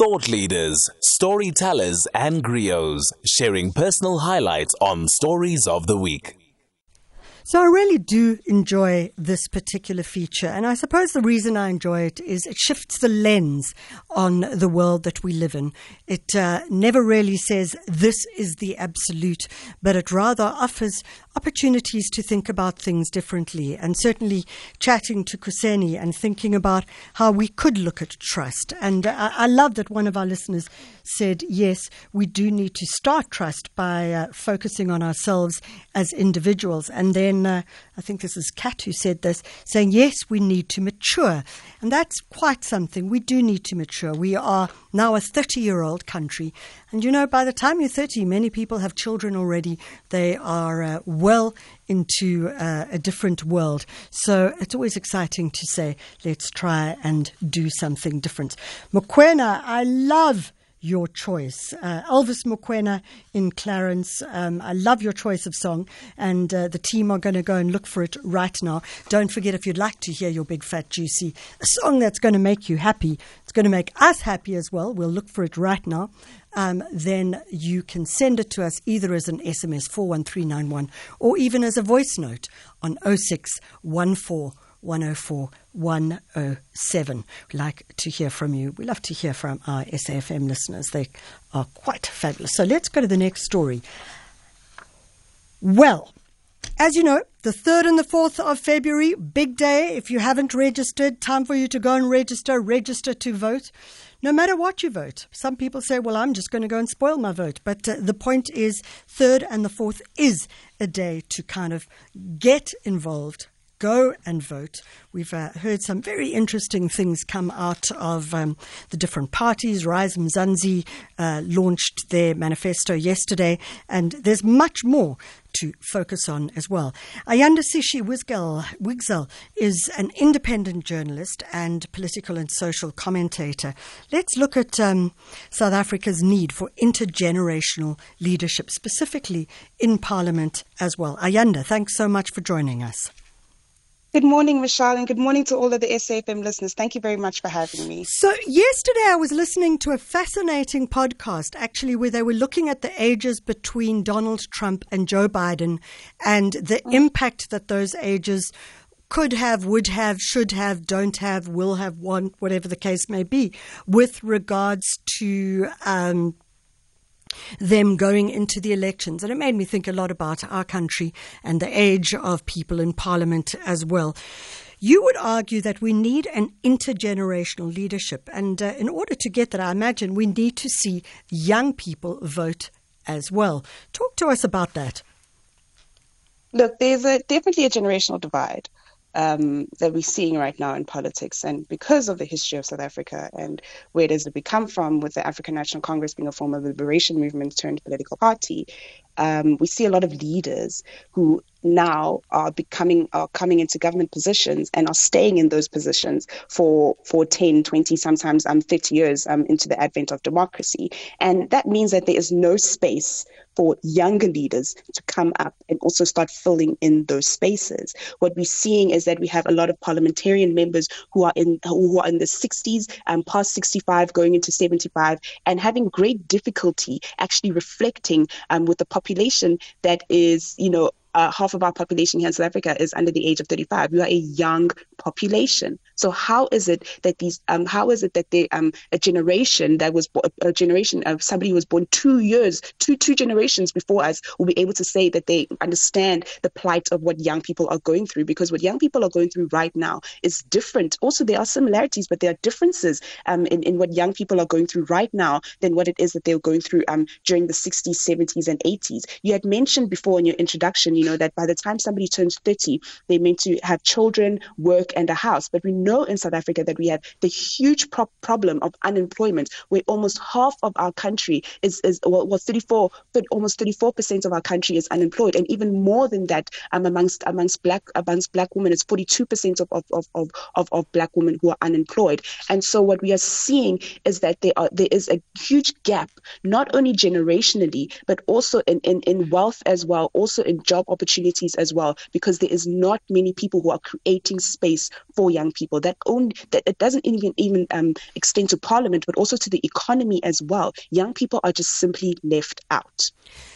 thought leaders, storytellers, and griots sharing personal highlights on Stories of the Week. So I really do enjoy this particular feature. And I suppose the reason I enjoy it is it shifts the lens on the world that we live in. It uh, never really says this is the absolute, but it rather offers opportunities to think about things differently. And certainly chatting to Kuseni and thinking about how we could look at trust. And I, I love that one of our listeners said, yes, we do need to start trust by uh, focusing on ourselves as individuals. And then uh, I think this is Kat who said this, saying, yes, we need to mature. And that's quite something. We do need to mature. We are now a 30 year old country. And you know, by the time you're 30, many people have children already. They are uh, well into uh, a different world. So it's always exciting to say, let's try and do something different. Mokwena, I love your choice. Uh, Elvis Mokwena in Clarence. Um, I love your choice of song, and uh, the team are going to go and look for it right now. Don't forget, if you'd like to hear your big fat juicy, a song that's going to make you happy, it's going to make us happy as well. We'll look for it right now. Um, then you can send it to us either as an SMS 41391 or even as a voice note on 0614 104 107. We'd like to hear from you. We love to hear from our SAFM listeners. They are quite fabulous. So let's go to the next story. Well, as you know, the 3rd and the 4th of February, big day. If you haven't registered, time for you to go and register, register to vote. No matter what you vote. Some people say, well, I'm just going to go and spoil my vote. But uh, the point is, 3rd and the 4th is a day to kind of get involved go and vote. We've uh, heard some very interesting things come out of um, the different parties. Rise Mzansi uh, launched their manifesto yesterday, and there's much more to focus on as well. Ayanda Sishi Wigzell is an independent journalist and political and social commentator. Let's look at um, South Africa's need for intergenerational leadership, specifically in Parliament as well. Ayanda, thanks so much for joining us. Good morning, Michelle, and good morning to all of the SAFM listeners. Thank you very much for having me. So, yesterday I was listening to a fascinating podcast, actually, where they were looking at the ages between Donald Trump and Joe Biden and the mm. impact that those ages could have, would have, should have, don't have, will have, want, whatever the case may be, with regards to um, them going into the elections. And it made me think a lot about our country and the age of people in parliament as well. You would argue that we need an intergenerational leadership. And uh, in order to get that, I imagine we need to see young people vote as well. Talk to us about that. Look, there's a, definitely a generational divide um, that we're seeing right now in politics. And because of the history of South Africa and where does it come from, with the African National Congress being a form of liberation movement turned political party, um, we see a lot of leaders who now are becoming are coming into government positions and are staying in those positions for for 10 20 sometimes um 30 years um into the advent of democracy and that means that there is no space for younger leaders to come up and also start filling in those spaces. What we're seeing is that we have a lot of parliamentarian members who are in who are in the 60s and past 65, going into 75, and having great difficulty actually reflecting um, with the population that is, you know, uh, half of our population here in South Africa is under the age of 35. We are a young population. So how is it that these, um, how is it that they, um, a generation that was, bo- a generation of somebody who was born two years, two, two generations before us will be able to say that they understand the plight of what young people are going through? Because what young people are going through right now is different. Also, there are similarities, but there are differences um, in, in what young people are going through right now than what it is that they were going through um, during the 60s, 70s, and 80s. You had mentioned before in your introduction, you know, that by the time somebody turns 30, they're meant to have children, work, and a house. But we know in South Africa that we have the huge pro- problem of unemployment, where almost half of our country is, is well, well 34, almost 34% of our country is unemployed. And even more than that, um, amongst amongst black amongst black women, it's 42% of, of, of, of, of black women who are unemployed. And so what we are seeing is that there are there is a huge gap, not only generationally, but also in, in, in wealth as well, also in job opportunities as well because there is not many people who are creating space for young people. That only that it doesn't even even um, extend to parliament, but also to the economy as well. Young people are just simply left out.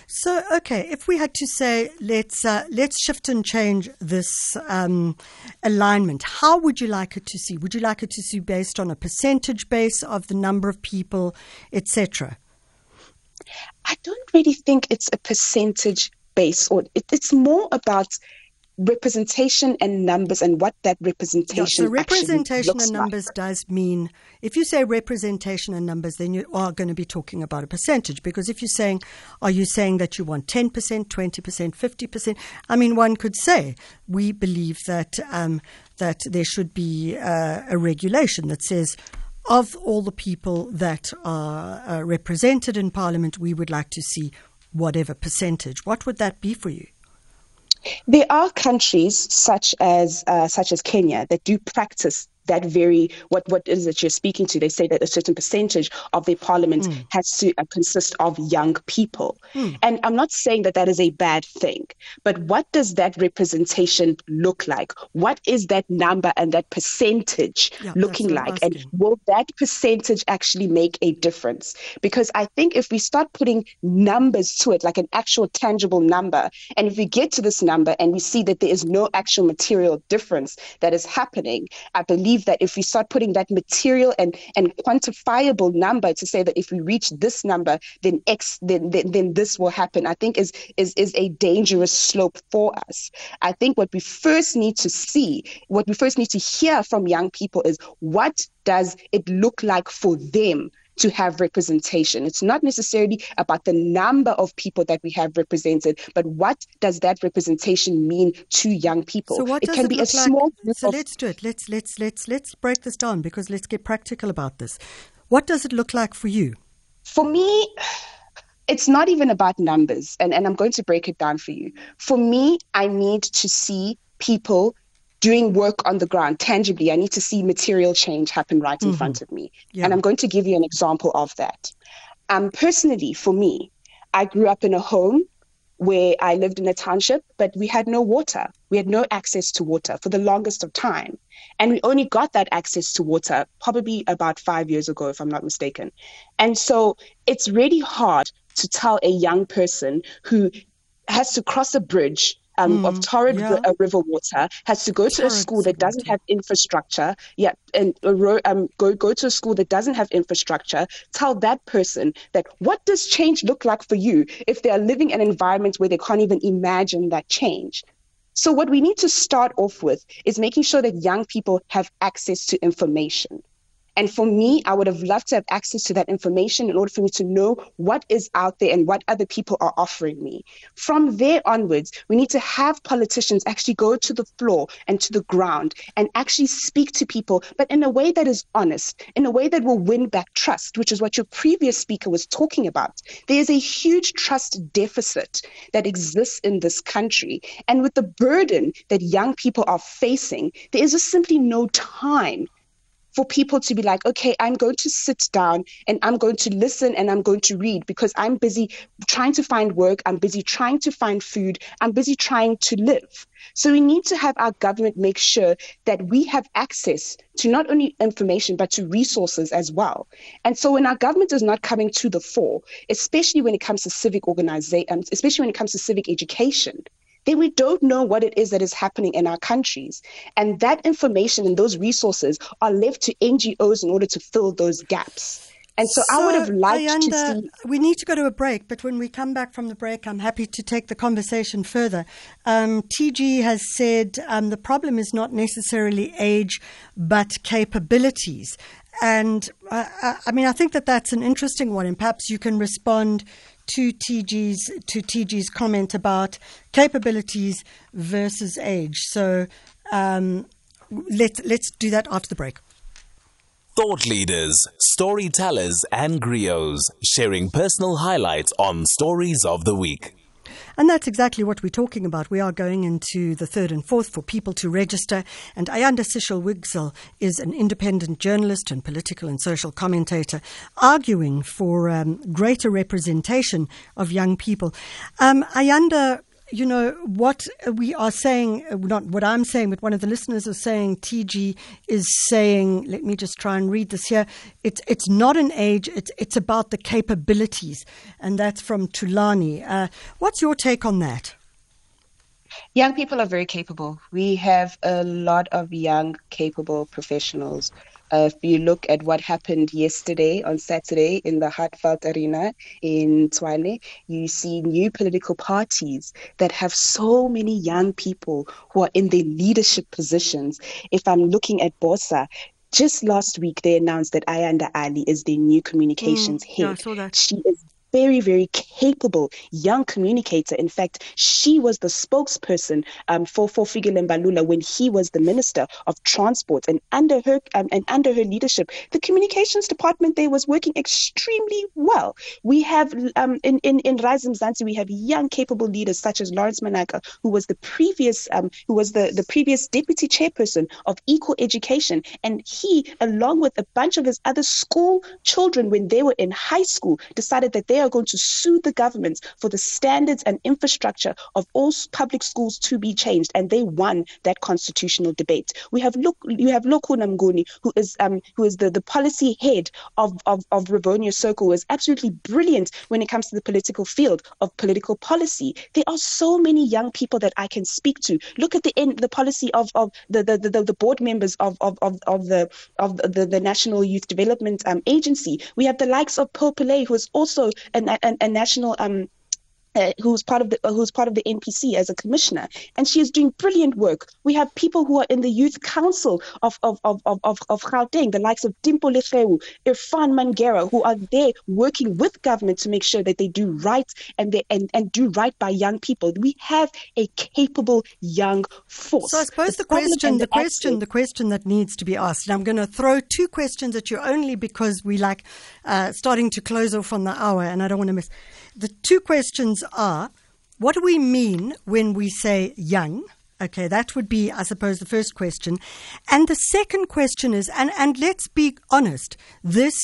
So, okay, if we had to say let's uh, let's shift and change this um, alignment, how would you like it to see? Would you like it to see based on a percentage base of the number of people, etc.? I don't really think it's a percentage base, or it, it's more about representation and numbers and what that representation yeah, so representation and numbers like. does mean if you say representation and numbers then you are going to be talking about a percentage because if you're saying are you saying that you want 10% 20% 50% i mean one could say we believe that um, that there should be uh, a regulation that says of all the people that are uh, represented in parliament we would like to see whatever percentage what would that be for you? There are countries such as uh, such as Kenya that do practice that very what what is it you're speaking to? They say that a certain percentage of their parliament mm. has to uh, consist of young people. Mm. and i'm not saying that that is a bad thing but what does that representation look like? What is that number and that percentage yeah, looking like? And will that percentage actually make a difference? Because i think if we start putting numbers to it like an actual tangible number and if we get to this number and we see that there is no actual material difference that is happening i believe believe that if we start putting that material and, and quantifiable number to say that if we reach this number, then X, then, then, then this will happen, I think is, is, is a dangerous slope for us. I think what we first need to see, what we first need to hear from young people is what does it look like for them to have representation. It's not necessarily about the number of people that we have represented, but what does that representation mean to young people? So what it does can it be look a like? small So let's do it. Let's let's let's let's break this down because let's get practical about this. What does it look like for you? For me, it's not even about numbers, and, and I'm going to break it down for you. For me, I need to see people doing work on the ground tangibly. I need to see material change happen right in mm-hmm. front of me. Yeah. And I'm going to give you an example of that. Um, personally, for me, I grew up in a home where I lived in a township, but we had no water. We had no access to water for the longest of time. And we only got that access to water probably about five years ago, if I'm not mistaken. And so it's really hard to tell a young person who has to cross a bridge um, mm, of torrid yeah. r- uh, river water has to go to a school that doesn't have infrastructure. Yeah, and uh, um, go go to a school that doesn't have infrastructure. Tell that person that what does change look like for you if they are living in an environment where they can't even imagine that change. So what we need to start off with is making sure that young people have access to information. And for me, I would have loved to have access to that information in order for me to know what is out there and what other people are offering me. From there onwards, we need to have politicians actually go to the floor and to the ground and actually speak to people, but in a way that is honest, in a way that will win back trust, which is what your previous speaker was talking about. There is a huge trust deficit that exists in this country. And with the burden that young people are facing, there is just simply no time for people to be like, okay, I'm going to sit down and I'm going to listen and I'm going to read because I'm busy trying to find work, I'm busy trying to find food, I'm busy trying to live. So we need to have our government make sure that we have access to not only information but to resources as well. And so when our government is not coming to the fore, especially when it comes to civic organization, um, especially when it comes to civic education, then we don't know what it is that is happening in our countries. And that information and those resources are left to NGOs in order to fill those gaps. And so, so I would have liked Ayanda, to see. We need to go to a break, but when we come back from the break, I'm happy to take the conversation further. Um, TG has said um, the problem is not necessarily age, but capabilities. And uh, I mean, I think that that's an interesting one, and perhaps you can respond to TG's to TG's comment about capabilities versus age. So um, let's let's do that after the break. Thought leaders, storytellers, and griots sharing personal highlights on stories of the week. And that's exactly what we're talking about. We are going into the third and fourth for people to register. And Ayanda Sishi Wigzell is an independent journalist and political and social commentator arguing for um, greater representation of young people. Um, Ayanda, you know, what we are saying, uh, not what I'm saying, but one of the listeners is saying, TG is saying, let me just try and read this here. It's, it's not an age, it's, it's about the capabilities. And that's from Tulani. Uh, what's your take on that? Young people are very capable. We have a lot of young, capable professionals uh, if you look at what happened yesterday on Saturday in the Heartfelt Arena in Tshwane, you see new political parties that have so many young people who are in their leadership positions. If I'm looking at BOSA, just last week they announced that Ayanda Ali is the new communications mm, head. Yeah, she is very, very capable young communicator. In fact, she was the spokesperson um, for, for Mbalula when he was the Minister of Transport. And under her um, and under her leadership, the communications department there was working extremely well. We have um, in, in, in Rise we have young, capable leaders such as Lawrence Manaka, who was the previous um, who was the, the previous deputy chairperson of Equal Education. And he, along with a bunch of his other school children when they were in high school, decided that they are going to sue the government for the standards and infrastructure of all public schools to be changed, and they won that constitutional debate. We have look you have Lukhona Mnguni, who is um who is the, the policy head of, of, of Rivonia Circle, who is absolutely brilliant when it comes to the political field of political policy. There are so many young people that I can speak to. Look at the end the policy of, of the, the, the, the board members of, of, of, of the of the, the National Youth Development um, Agency. We have the likes of Paul Pillay, who is also a, a, national um, uh, who's part of the uh, who's part of the NPC as a commissioner, and she is doing brilliant work. We have people who are in the youth council of of of of of, of Gauteng, the likes of Dimpo Lefeu, Irfan Mangera, who are there working with government to make sure that they do right and they and, and do right by young people. We have a capable young force. So I suppose the, the question, the, the question, the question that needs to be asked, and I'm going to throw two questions at you only because we like uh, starting to close off on the hour, and I don't want to miss. The two questions are what do we mean when we say young? Okay, that would be, I suppose, the first question. And the second question is, and, and let's be honest, this,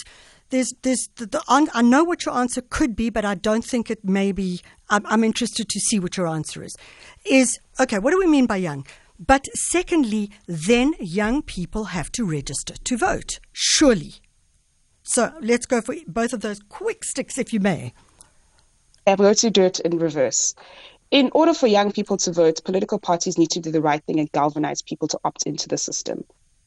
there's, there's, the, the, I know what your answer could be, but I don't think it may be. I'm, I'm interested to see what your answer is. Is, okay, what do we mean by young? But secondly, then young people have to register to vote, surely. So let's go for both of those quick sticks, if you may. I'm going to do it in reverse. In order for young people to vote, political parties need to do the right thing and galvanize people to opt into the system.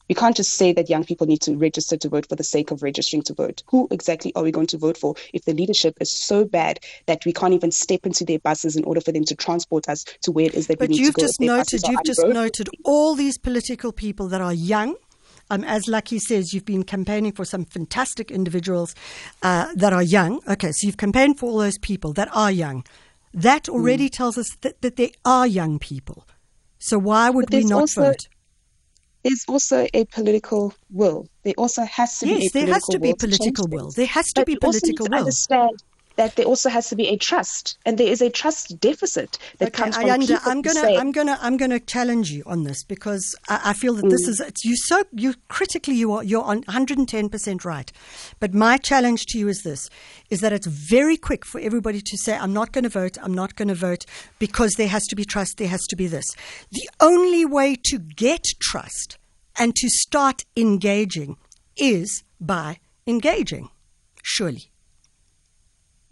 We can't just say that young people need to register to vote for the sake of registering to vote. Who exactly are we going to vote for if the leadership is so bad that we can't even step into their buses in order for them to transport us to where it is that but we need to go? But you've just noted, you've just noted all these political people that are young um, as Lucky says, you've been campaigning for some fantastic individuals uh, that are young. Okay, so you've campaigned for all those people that are young. That already mm. tells us that, that they are young people. So why would we not also, vote? There's also a political will. There also has to yes, be yes, there has to be political will. There has to but be political will. Understand that there also has to be a trust, and there is a trust deficit that okay, comes from Ayanda, people. I'm gonna, say, I'm gonna, I'm gonna challenge you on this because I, I feel that mm. this is you so you critically you are you're on 110 percent right, but my challenge to you is this: is that it's very quick for everybody to say, "I'm not going to vote. I'm not going to vote," because there has to be trust. There has to be this. The only way to get trust and to start engaging is by engaging. Surely.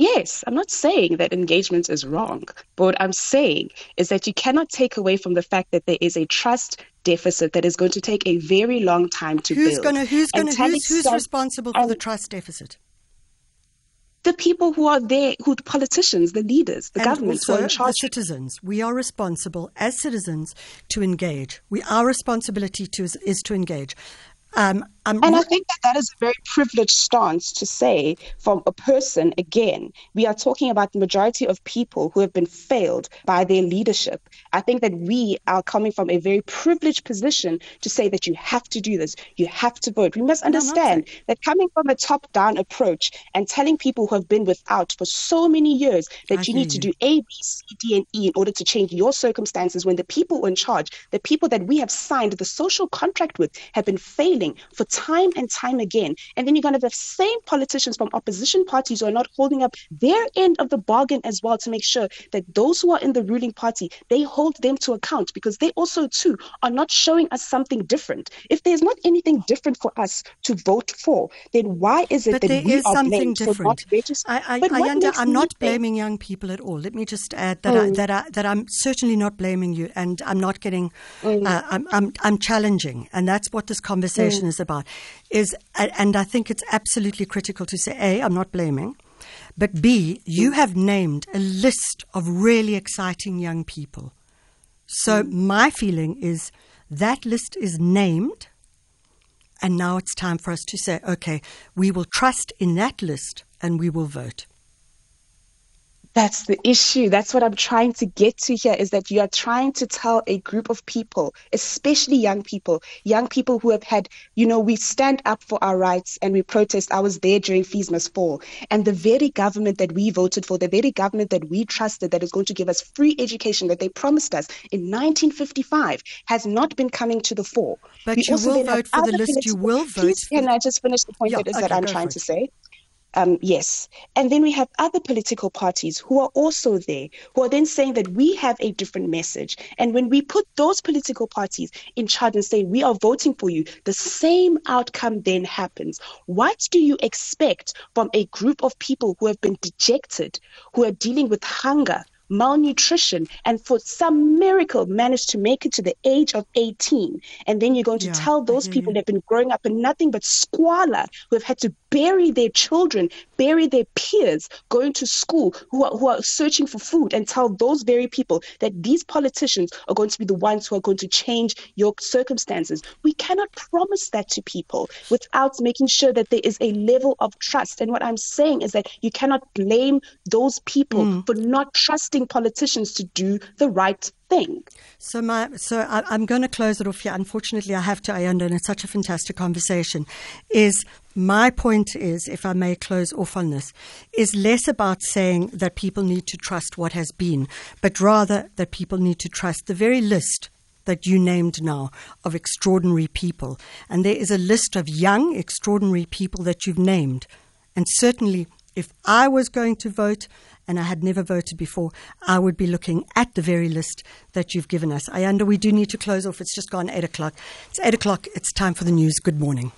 Yes, I'm not saying that engagement is wrong, but what I'm saying is that you cannot take away from the fact that there is a trust deficit that is going to take a very long time to who's build. Gonna, who's going to who's, who's responsible for the trust deficit? The people who are there, who the politicians, the leaders, the and governments who are in charge. The citizens. We are responsible as citizens to engage. We our responsibility to is, is to engage. Um, and I think that that is a very privileged stance to say from a person. Again, we are talking about the majority of people who have been failed by their leadership. I think that we are coming from a very privileged position to say that you have to do this, you have to vote. We must understand no, that coming from a top down approach and telling people who have been without for so many years that I you need to do A, B, C, D, and E in order to change your circumstances when the people in charge, the people that we have signed the social contract with, have been failing failing for time and time again. And then you're going to have the same politicians from opposition parties who are not holding up their end of the bargain as well to make sure that those who are in the ruling party, they hold them to account because they also too are not showing us something different. If there's not anything different for us to vote for, then why is it but that there we is are something different. for not registering? I, I, I under, I'm not blaming young people at all. Let me just add that I, Mm. that I, that I'm certainly not blaming you, and I'm not getting. Mm. Uh, I'm, I'm I'm challenging, and that's what this conversation Mm. is about. Is and I think it's absolutely critical to say: a, I'm not blaming. But B, you Mm. have named a list of really exciting young people. So Mm. my feeling is that list is named, and now it's time for us to say, okay, we will trust in that list and we will vote. That's the issue. That's what I'm trying to get to here is that you are trying to tell a group of people, especially young people, young people who have had, you know, we stand up for our rights and we protest. I was there during Fees Must Fall. And the very government that we voted for, the very government that we trusted that is going to give us free education that they promised us in 1955 has not been coming to the fore. But We you will vote for the list. You will vote Please, for can I just finish the point Yeah, that is okay, that I'm trying to say? Um, yes. And then we have other political parties who are also there, who are then saying that we have a different message. And when we put those political parties in charge and say, we are voting for you, the same outcome then happens. What do you expect from a group of people who have been dejected, who are dealing with hunger? Malnutrition, and for some miracle managed to make it to the age of 18. And then you're going to Yeah, tell those people you. that have been growing up in nothing but squalor, who have had to bury their children, bury their peers, going to school, who are, who are searching for food, and tell those very people that these politicians are going to be the ones who are going to change your circumstances. We cannot promise that to people without making sure that there is a level of trust. And what I'm saying is that you cannot blame those people Mm. for not trusting politicians to do the right thing. So my so I, I'm going to close it off here. Unfortunately, I have to. I and it's such a fantastic conversation. Is my point is, if I may close off on this, is less about saying that people need to trust what has been, but rather that people need to trust the very list that you named now of extraordinary people. And there is a list of young, extraordinary people that you've named. And certainly, if I was going to vote and I had never voted before, I would be looking at the very list that you've given us. Under we do need to close off. It's just gone eight o'clock. It's eight o'clock. It's time for the news. Good morning.